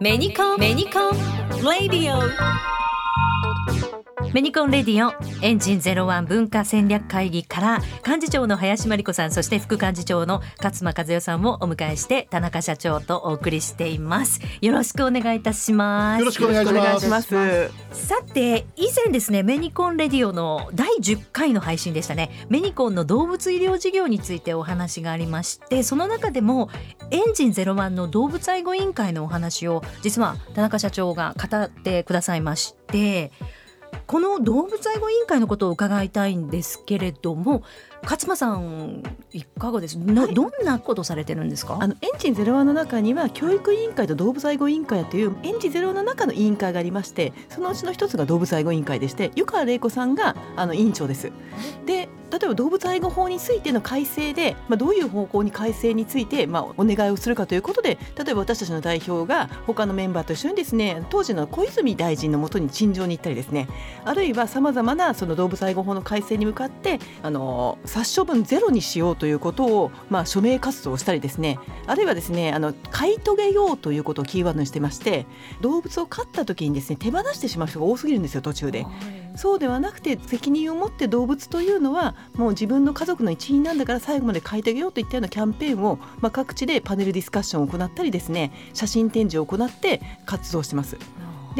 メニコンメニコンラディオメニコンレディオエンジンゼロワン文化戦略会議から幹事長の林真理子さんそして副幹事長の勝間和代さんをお迎えして田中社長とお送りしています。よろしくお願いいたします。よろしくお願いします。さて以前ですねメニコンレディオの第10回の配信でしたね。メニコンの動物医療事業についてお話がありましてその中でもエンジンゼロワンの動物愛護委員会のお話を実は田中社長が語ってくださいましてこの動物愛護委員会のことを伺いたいんですけれども勝間さんいかがです？な、はい、どんなことされてるんですか？あのエンジンゼロワンの中には教育委員会と動物愛護委員会というエンジンゼロワンの中の委員会がありましてそのうちの一つが動物愛護委員会でして湯川玲子さんがあの委員長です。で例えば動物愛護法についての改正で、まあ、どういう方向に改正について、まあ、お願いをするかということで例えば私たちの代表が他のメンバーと一緒にですね当時の小泉大臣のもとに陳情に行ったりですね。あるいはさまざまなその動物愛護法の改正に向かってあの殺処分ゼロにしようということを、まあ、署名活動をしたりですねあるいはですねあの買い遂げようということをキーワードにしてまして動物を飼った時にですね手放してしまう人が多すぎるんですよ途中で。そうではなくて責任を持って動物というのはもう自分の家族の一員なんだから最後まで飼いてあげようといったようなキャンペーンを、まあ、各地でパネルディスカッションを行ったりですね写真展示を行って活動してます。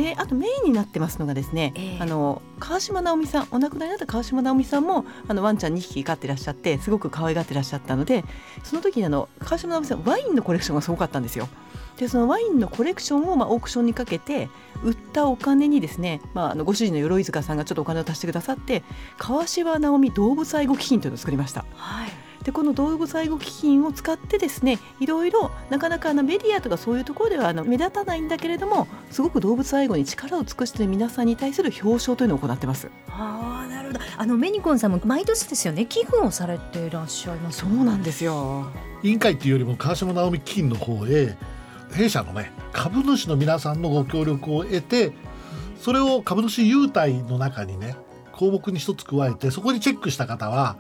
であとメインになってますのがですね、えー、あの川島直美さんお亡くなりになった川島直美さんもあのワンちゃん2匹飼ってらっしゃってすごく可愛がってらっしゃったのでその時にあの川島直美さんワインのコレクションがすごかったんですよ。でそのワインのコレクションをまあオークションにかけて売ったお金にですね、まあ、あのご主人の鎧塚さんがちょっとお金を足してくださって川島直美動物愛護基金というのを作りました。はいでこの動物愛護基金を使ってですねいろいろなかなかあのメディアとかそういうところではあの目立たないんだけれどもすごく動物愛護に力を尽くしている皆さんに対する表彰というのを行ってます。あなるほど。あのメニコンさんも毎年ですよね寄付をされていらっしゃいます、そうなんですよ。委員会っていうよりも川島直美基金の方へ弊社のね株主の皆さんのご協力を得てそれを株主優待の中にね項目に一つ加えてそこにチェックした方は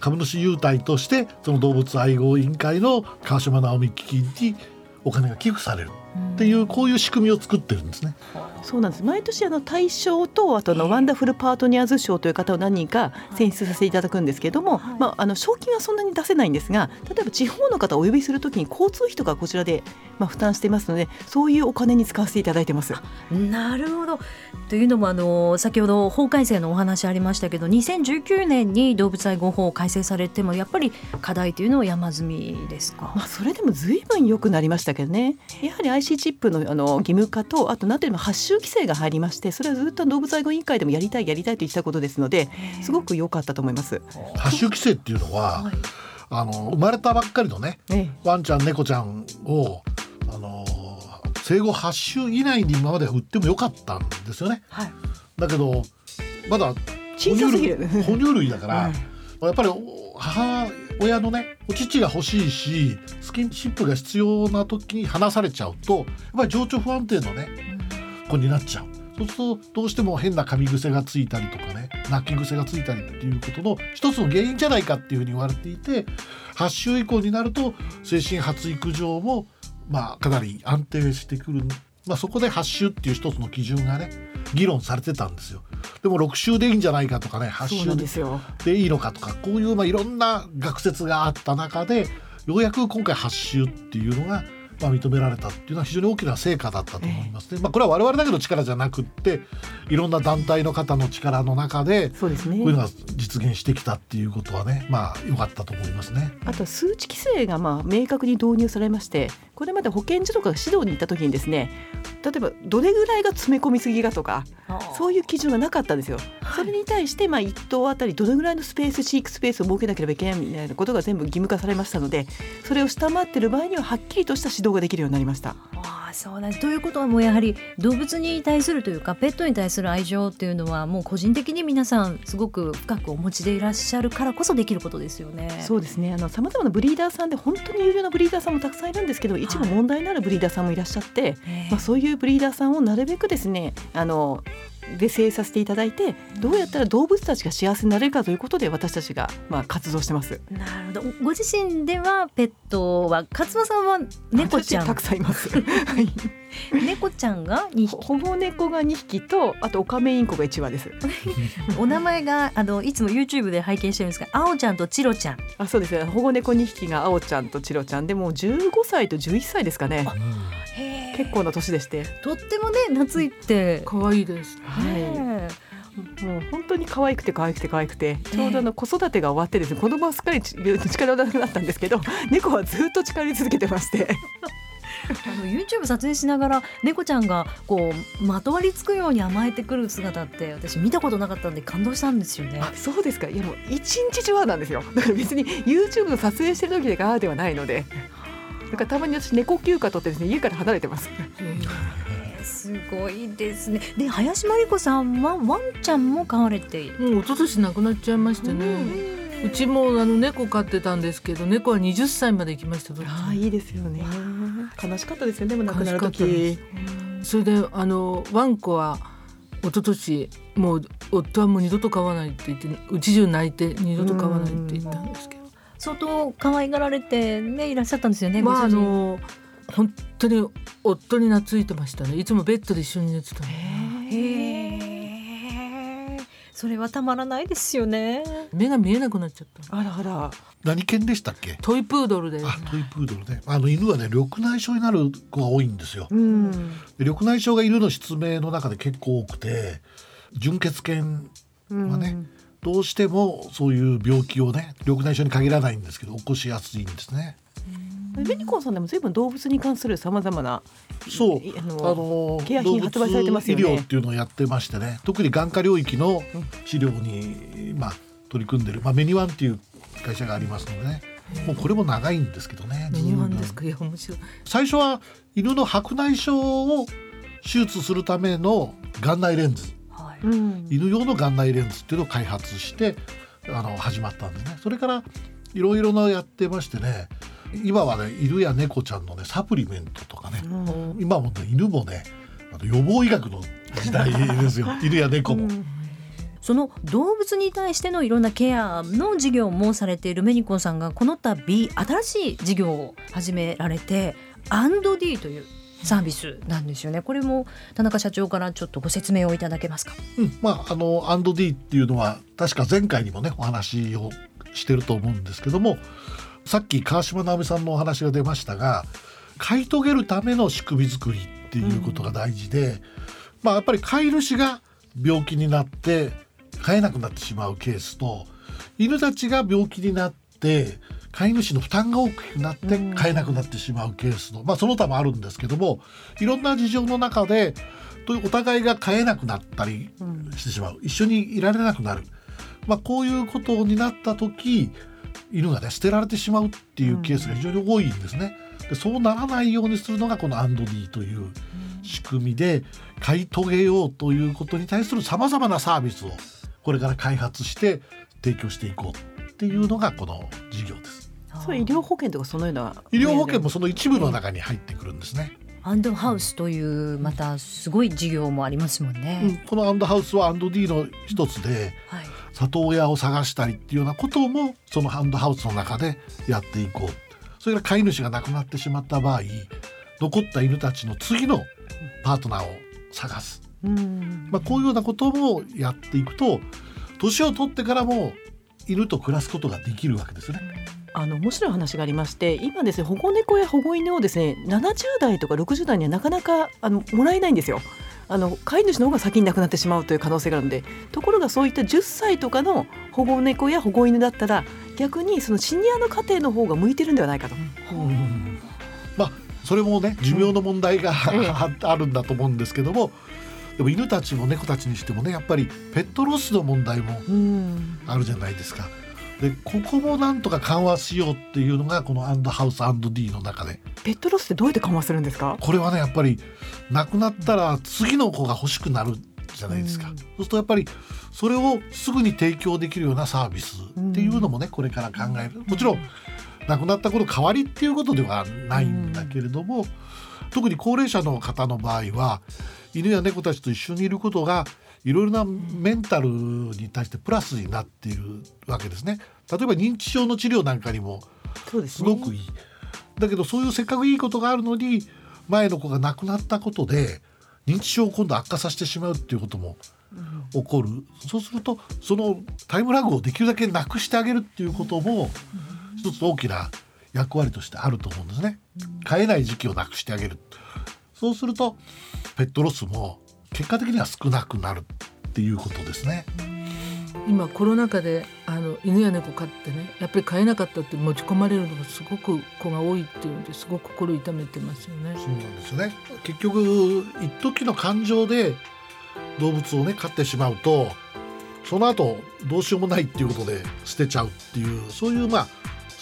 株主優待としてその動物愛護委員会の川島直美基金にお金が寄付される。っていうこういう仕組みを作ってるんですね。そうなんです。毎年あの大賞とあとのワンダフルパートナーズ賞という方を何人か選出させていただくんですけれども、はい、まあ、あの賞金はそんなに出せないんですが例えば地方の方をお呼びするときに交通費とかこちらで、まあ、負担していますのでそういうお金に使わせていただいてます。なるほど。というのもあの先ほど法改正のお話ありましたけど2019年に動物愛護法改正されてもやっぱり課題というのは山積みですか、まあ、それでもずいぶん良くなりましたけどね。やはり IC チップのあの義務化とあと何というの発臭規制が入りましてそれはずっと動物愛護委員会でもやりたいやりたいと言ったことですのですごく良かったと思います。発臭規制っていうのは、はい、あの生まれたばっかりのね、ええ、ワンちゃん猫ちゃんをあの生後8週以内に今までは売ってもよかったんですよね。はい、だけどまだ哺乳類哺乳類だから、やっぱり母親のねお乳が欲しいしスキンシップが必要な時に離されちゃうとやっぱり情緒不安定のね子になっちゃう。そうするとどうしても変な噛み癖がついたりとかね泣き癖がついたりっていうことの一つの原因じゃないかっていうふうに言われていて8週以降になると精神発育上もまあかなり安定してくる、まあ、そこで8週っていう一つの基準がね議論されてたんですよ。でも6週でいいんじゃないかとかね8週でいいのかとかこういうまあいろんな学説があった中でようやく今回8週っていうのがまあ、認められたっていうのは非常に大きな成果だったと思いますね。まあ、これは我々だけの力じゃなくっていろんな団体の方の力の中でそうです、ね、こういうのが実現してきたっていうことはねまあ良かったと思いますね。あと数値規制がまあ明確に導入されましてこれまで保健所とか指導に行った時にですね例えばどれぐらいが詰め込みすぎかとかそういう基準がなかったんですよ。それに対してまあ1頭あたりどのぐらいのスペース飼育スペースを設けなければいけないみたいなことが全部義務化されましたのでそれを下回っている場合にははっきりとした指導ができるようになりました。あそうなんということはもうやはり動物に対するというかペットに対する愛情っていうのはもう個人的に皆さんすごく深くお持ちでいらっしゃるからこそできることですよね。そうですね。あの様々なブリーダーさんで本当に有料なブリーダーさんもたくさんいるんですけど一部問題のあるブリーダーさんもいらっしゃって、はい、まあ、そういうブリーダーさんをなるべくですねあので制させていただいてどうやったら動物たちが幸せになれるかということで私たちがまあ活動してます。なるほどご自身ではペットは勝間さんは猫ちゃん私たくさんいます。はい。猫ちゃんが2匹保護猫が2匹とあとオカメインコが1羽です。お名前があのいつも YouTube で拝見してるんですが青ちゃんとチロちゃんあそうですね保護猫2匹が青ちゃんとチロちゃんでもう15歳と11歳ですかね結構な年でして、とってもね懐いて、可愛いです。はねい、もう本当に可愛くて可愛くて可愛くて。ちょうどあの子育てが終わってですね子供はすっかりち力を出なくなったんですけど 猫はずっと力り続けてまして。あの YouTube 撮影しながら猫ちゃんがこうまとわりつくように甘えてくる姿って私見たことなかったんで感動したんですよね。あそうですか。いやもう一日中はなんですよ。だから別に YouTube の撮影してる時でガーではないのでだからたまに私猫休暇取ってですね家から離れてます。えーすごいですね。で林真理子さんはワンちゃんも飼われている。もう一昨年亡くなっちゃいましてね。うちもあの猫飼ってたんですけど猫は20歳まで行きましたああいいですよね。悲しかったですよねでも亡くなる時。それであのワンコは一昨年もう夫はもう二度と飼わないって言ってうち中泣いて二度と飼わないって言ったんですけど相当可愛がられてねいらっしゃったんですよね。まああの本当に夫に懐いてましたね。いつもベッドで一緒に寝てたの。へえ。それはたまらないですよね。目が見えなくなっちゃった。のあらあら。何犬でしたっけ？トイプードルで。あトイプードルね。あの犬はね緑内障になる子が多いんですよ。うん。で緑内障が犬の失明の中で結構多くて純血犬はね、どうしてもそういう病気をね緑内障に限らないんですけど起こしやすいんですね。ベニコンさんでも随分動物に関するさまざまなそう。いあのケア品発売されてますよね。医療っていうのをやってましてね特に眼科領域の治療に、まあ、取り組んでる、まあ、メニワンっていう会社がありますのでね。もうこれも長いんですけどねメニューンですか？いや面白い。最初は犬の白内障を手術するための眼内レンズ。はい。うん。犬用の眼内レンズっていうのを開発してあの始まったんでね。それからいろいろなやってましてね今はね犬や猫ちゃんのねサプリメントとかねうん。今もね犬もねあの予防医学の時代ですよ。犬や猫も。その動物に対してのいろんなケアの事業もされているメニコンさんがこの度新しい事業を始められて &D というサービスなんですよね。これも田中社長からちょっとご説明をいただけますか？うん、まああの &D っていうのは確か前回にもねお話をしてると思うんですけどもさっき川島直美さんのお話が出ましたが飼い遂げるための仕組み作りっていうことが大事で、まあやっぱり飼い主が病気になって飼えなくなってしまうケースと犬たちが病気になって飼い主の負担が大きくなって飼えなくなってしまうケースの、まあその他もあるんですけどもいろんな事情の中でとお互いが飼えなくなったりしてしまう。一緒にいられなくなる、まあ、こういうことになった時犬がね捨てられてしまうっていうケースが非常に多いんですね。でそうならないようにするのがこの &D という仕組みで買い遂げようということに対するさまざまなサービスをこれから開発して提供していこうっていうのがこの事業です。そう医療保険とかそのような医療保険もその一部の中に入ってくるんですね。アンドハウスというまたすごい事業もありますもんうんね。このアンドハウスは &D の一つではい。里親を探したりっていうようなこともそのハンドハウスの中でやっていこうそれから飼い主が亡くなってしまった場合残った犬たちの次のパートナーを探す、うんまあ、こういうようなこともやっていくと年を取ってからも犬と暮らすことができるわけですね。あの面白い話がありまして今ですね保護猫や保護犬をですね70代とか60代にはなかなかあのもらえないんですよ。あの飼い主の方が先に亡くなってしまうという可能性があるのでところがそういった10歳とかの保護猫や保護犬だったら逆にそのシニアの家庭の方が向いてるんではないかと。まあそれもね寿命の問題が、ええあるんだと思うんですけどもでも犬たちも猫たちにしてもねやっぱりペットロスの問題もうんあるじゃないですか。でここもなんとか緩和しようっていうのがこのアンドハウス &D の中で。ペットロスってどうやって緩和するんですか？これはねやっぱり亡くなったら次の子が欲しくなるじゃないですか、うん。そうするとやっぱりそれをすぐに提供できるようなサービスっていうのもねこれから考える。もちろん亡くなった子の代わりっていうことではないんだけれども、特に高齢者の方の場合は犬や猫たちと一緒にいることがいろいろなメンタルに対してプラスになっているわけですね。例えば認知症の治療なんかにもすごくいい。だけどそういうせっかくいいことがあるのに前の子が亡くなったことで認知症を今度悪化させてしまうっていうことも起こる、そうするとそのタイムラグをできるだけなくしてあげるっていうことも一つ大きな役割としてあると思うんですね。飼えない時期をなくしてあげるそうするとペットロスも結果的には少なくなるっていうことですね。今コロナ禍であの犬や猫飼ってねやっぱり飼えなかったって持ち込まれるのがすごく子が多いっていうんですごく心痛めてますよね。そうなんですよね結局一時の感情で動物をね飼ってしまうとその後どうしようもないっていうことで捨てちゃうっていうそういうまあ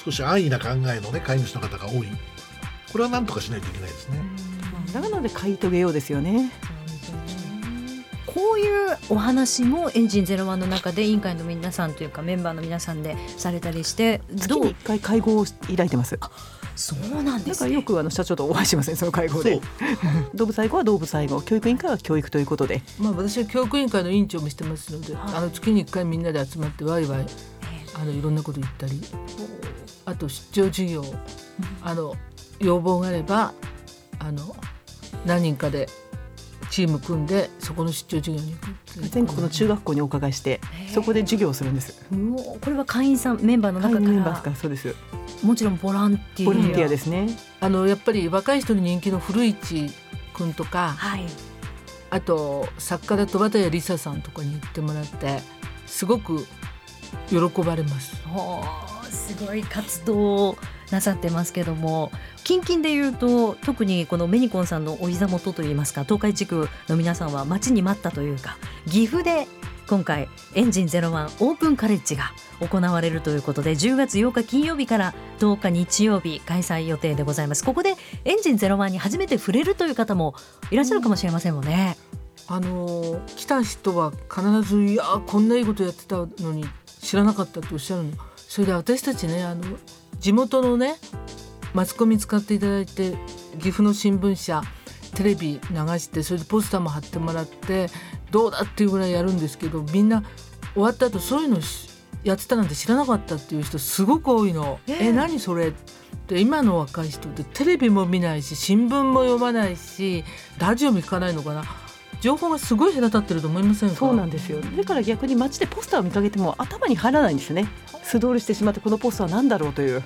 少し安易な考えのね飼い主の方が多いこれは何とかしないといけないですね。なので買い遂げようですよねこういうお話もエンジンゼロワンの中で委員会の皆さんというかメンバーの皆さんでされたりして月どう？に一回会合を開いてます。そうなんですね。だからよくあの社長とお会いしませんその会合で。そう。動物愛護は動物愛護教育委員会は教育ということで。まあ私は教育委員会の委員長もしてますので、はい。あの月に1回みんなで集まってワイワイあのいろんなこと言ったりあと出張授業あの要望があればあの何人かでチーム組んでそこの出張授業に行く全国の中学校にお伺いしてそこで授業をするんです。これは会員さんメンバーの会中から。そうです。もちろんボランティアボランティアですね。あのやっぱり若い人に人気の古市君とかはい。あと作家だと綿谷りささんとかに行ってもらってすごく喜ばれます。すごい活動をなさってますけども近々で言うと特にこのメニコンさんのお膝元といいますか東海地区の皆さんは待ちに待ったというか岐阜で今回エンジン01オープンカレッジが行われるということで10月8日金曜日から10日日曜日開催予定でございます。ここでエンジン01に初めて触れるという方もいらっしゃるかもしれませんもんね、あの来た人は必ず「いやーこんないいことやってたのに知らなかった」っておっしゃるの。それで私たちねあの地元のねマスコミ使っていただいて岐阜の新聞社テレビ流してそれでポスターも貼ってもらってどうだっていうぐらいやるんですけどみんな終わった後そういうのしやってたなんて知らなかったっていう人すごく多いの。ええ。え何それ？って今の若い人ってテレビも見ないし新聞も読まないしラジオも聞かないのかな？情報がすごい隔たってると思いませんか？そうなんですよ。だから逆に街でポスターを見かけても頭に入らないんですよね。素通りしてしまってこのポスターは何だろうという。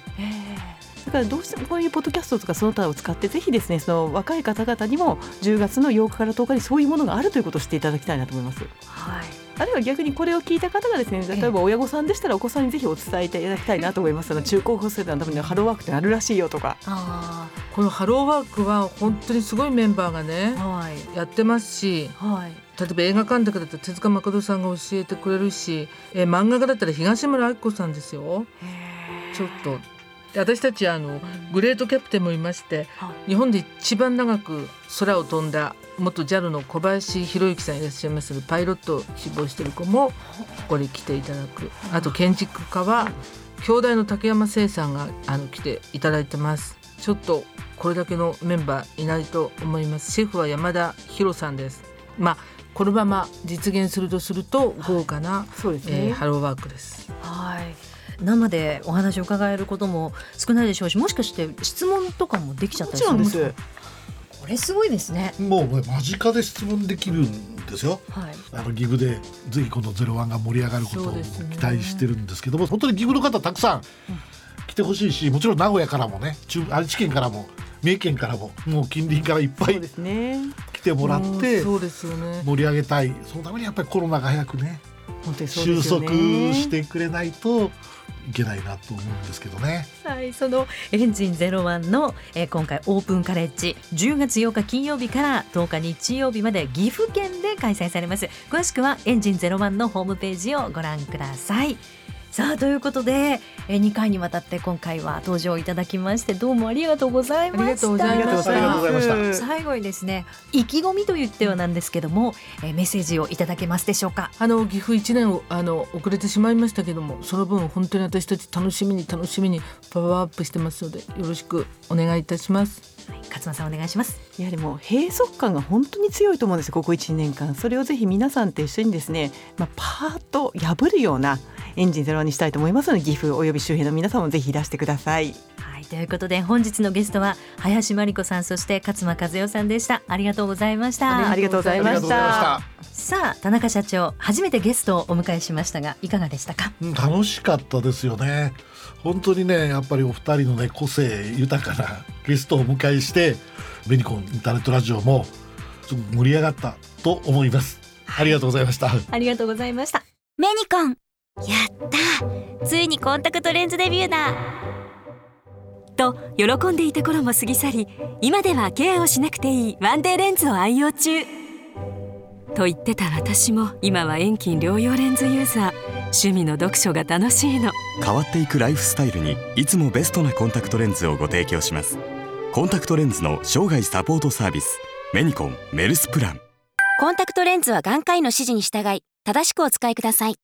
だからどうしてもこういうポッドキャストとかその他を使ってぜひですねその若い方々にも10月の8日から10日にそういうものがあるということを知っていただきたいなと思います。はい。あるいは逆にこれを聞いた方がですね例えば親御さんでしたらお子さんにぜひお伝えいただきたいなと思います。中高校生のためにハローワークってあるらしいよとか。あこのハローワークは本当にすごいメンバーがねーはい。やってますしはい。例えば映画監督だったら手塚誠さんが教えてくれるし、えー漫画家だったら東村明子さんですよ。ちょっと。で私たちはあのグレートキャプテンもいましては日本で一番長く空を飛んだ元 JAL の小林博之さんいらっしゃいますのでパイロットを志望している子もここに来ていただく。あと建築家は兄弟の竹山誠さんがあの来ていただいてます。ちょっとこれだけのメンバーいないと思います。シェフは山田博さんです。まあこのまま実現するとすると豪華な、そうですね、えーハローワークです。はい。生でお話を伺えることも少ないでしょうしもしかして質問とかもできちゃっもたりするんですこれすごいですね。もうね間近で質問できるんですよ。はい。あの岐阜でぜひこのゼロワンが盛り上がることを期待してるんですけども、本当に岐阜の方たくさん来てほしいし、もちろん名古屋からもね、中愛知県からも三重県からももう近隣からいっぱいね。来てもらって盛り上げたい。そのためにやっぱりコロナが早くね収束してくれないといけないなと思うんですけどね。はい、そのエンジンゼロワンの、えー今回オープンカレッジ10月8日金曜日から10日日曜日まで岐阜県で開催されます。詳しくはエンジンゼロワンのホームページをご覧くださいさあということで、えー、2回にわたって今回は登場いただきましてどうもありがとうございました。ありがとうございました。最後にですね意気込みと言ってはなんですけども、えーメッセージをいただけますでしょうか？あの岐阜1年をあの遅れてしまいましたけどもその分本当に私たち楽しみに楽しみにパワーアップしてますのでよろしくお願いいたします。はい、勝間さんお願いします。やはりもう閉塞感が本当に強いと思うんですここ1年間。それをぜひ皆さんと一緒にですね、まあ、パーッと破るようなエンジンゼロにしたいと思いますので岐阜および周辺の皆さんもぜひいらしてください。はいということで本日のゲストは林真理子さんそして勝間和代さんでした。ありがとうございました。ありがとうございました。さあ田中社長初めてゲストをお迎えしましたがいかがでしたか？うん楽しかったですよね。本当にねやっぱりお二人のね個性豊かなゲストをお迎えしてベニコンインターネットラジオも盛り上がったと思います。ありがとうございました。ありがとうございました。メニコン。やった。ついにコンタクトレンズデビューだ。と喜んでいた頃も過ぎ去り今ではケアをしなくていいワンデーレンズを愛用中。と言ってた私も今は遠近療養レンズユーザー。趣味の読書が楽しいの。変わっていくライフスタイルにいつもベストなコンタクトレンズをご提供します。コンタクトレンズの生涯サポートサービスメニコンメルスプラン。コンタクトレンズは眼科医の指示に従い正しくお使いください